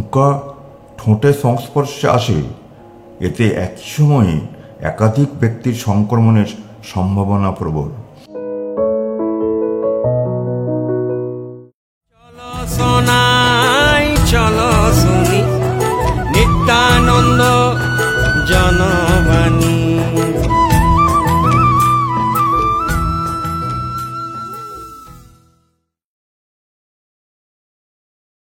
পোকা ঠোঁটের সংস্পর্শে আসে। এতে একই সময়ে একাধিক ব্যক্তির সংক্রমণের সম্ভাবনা প্রবল।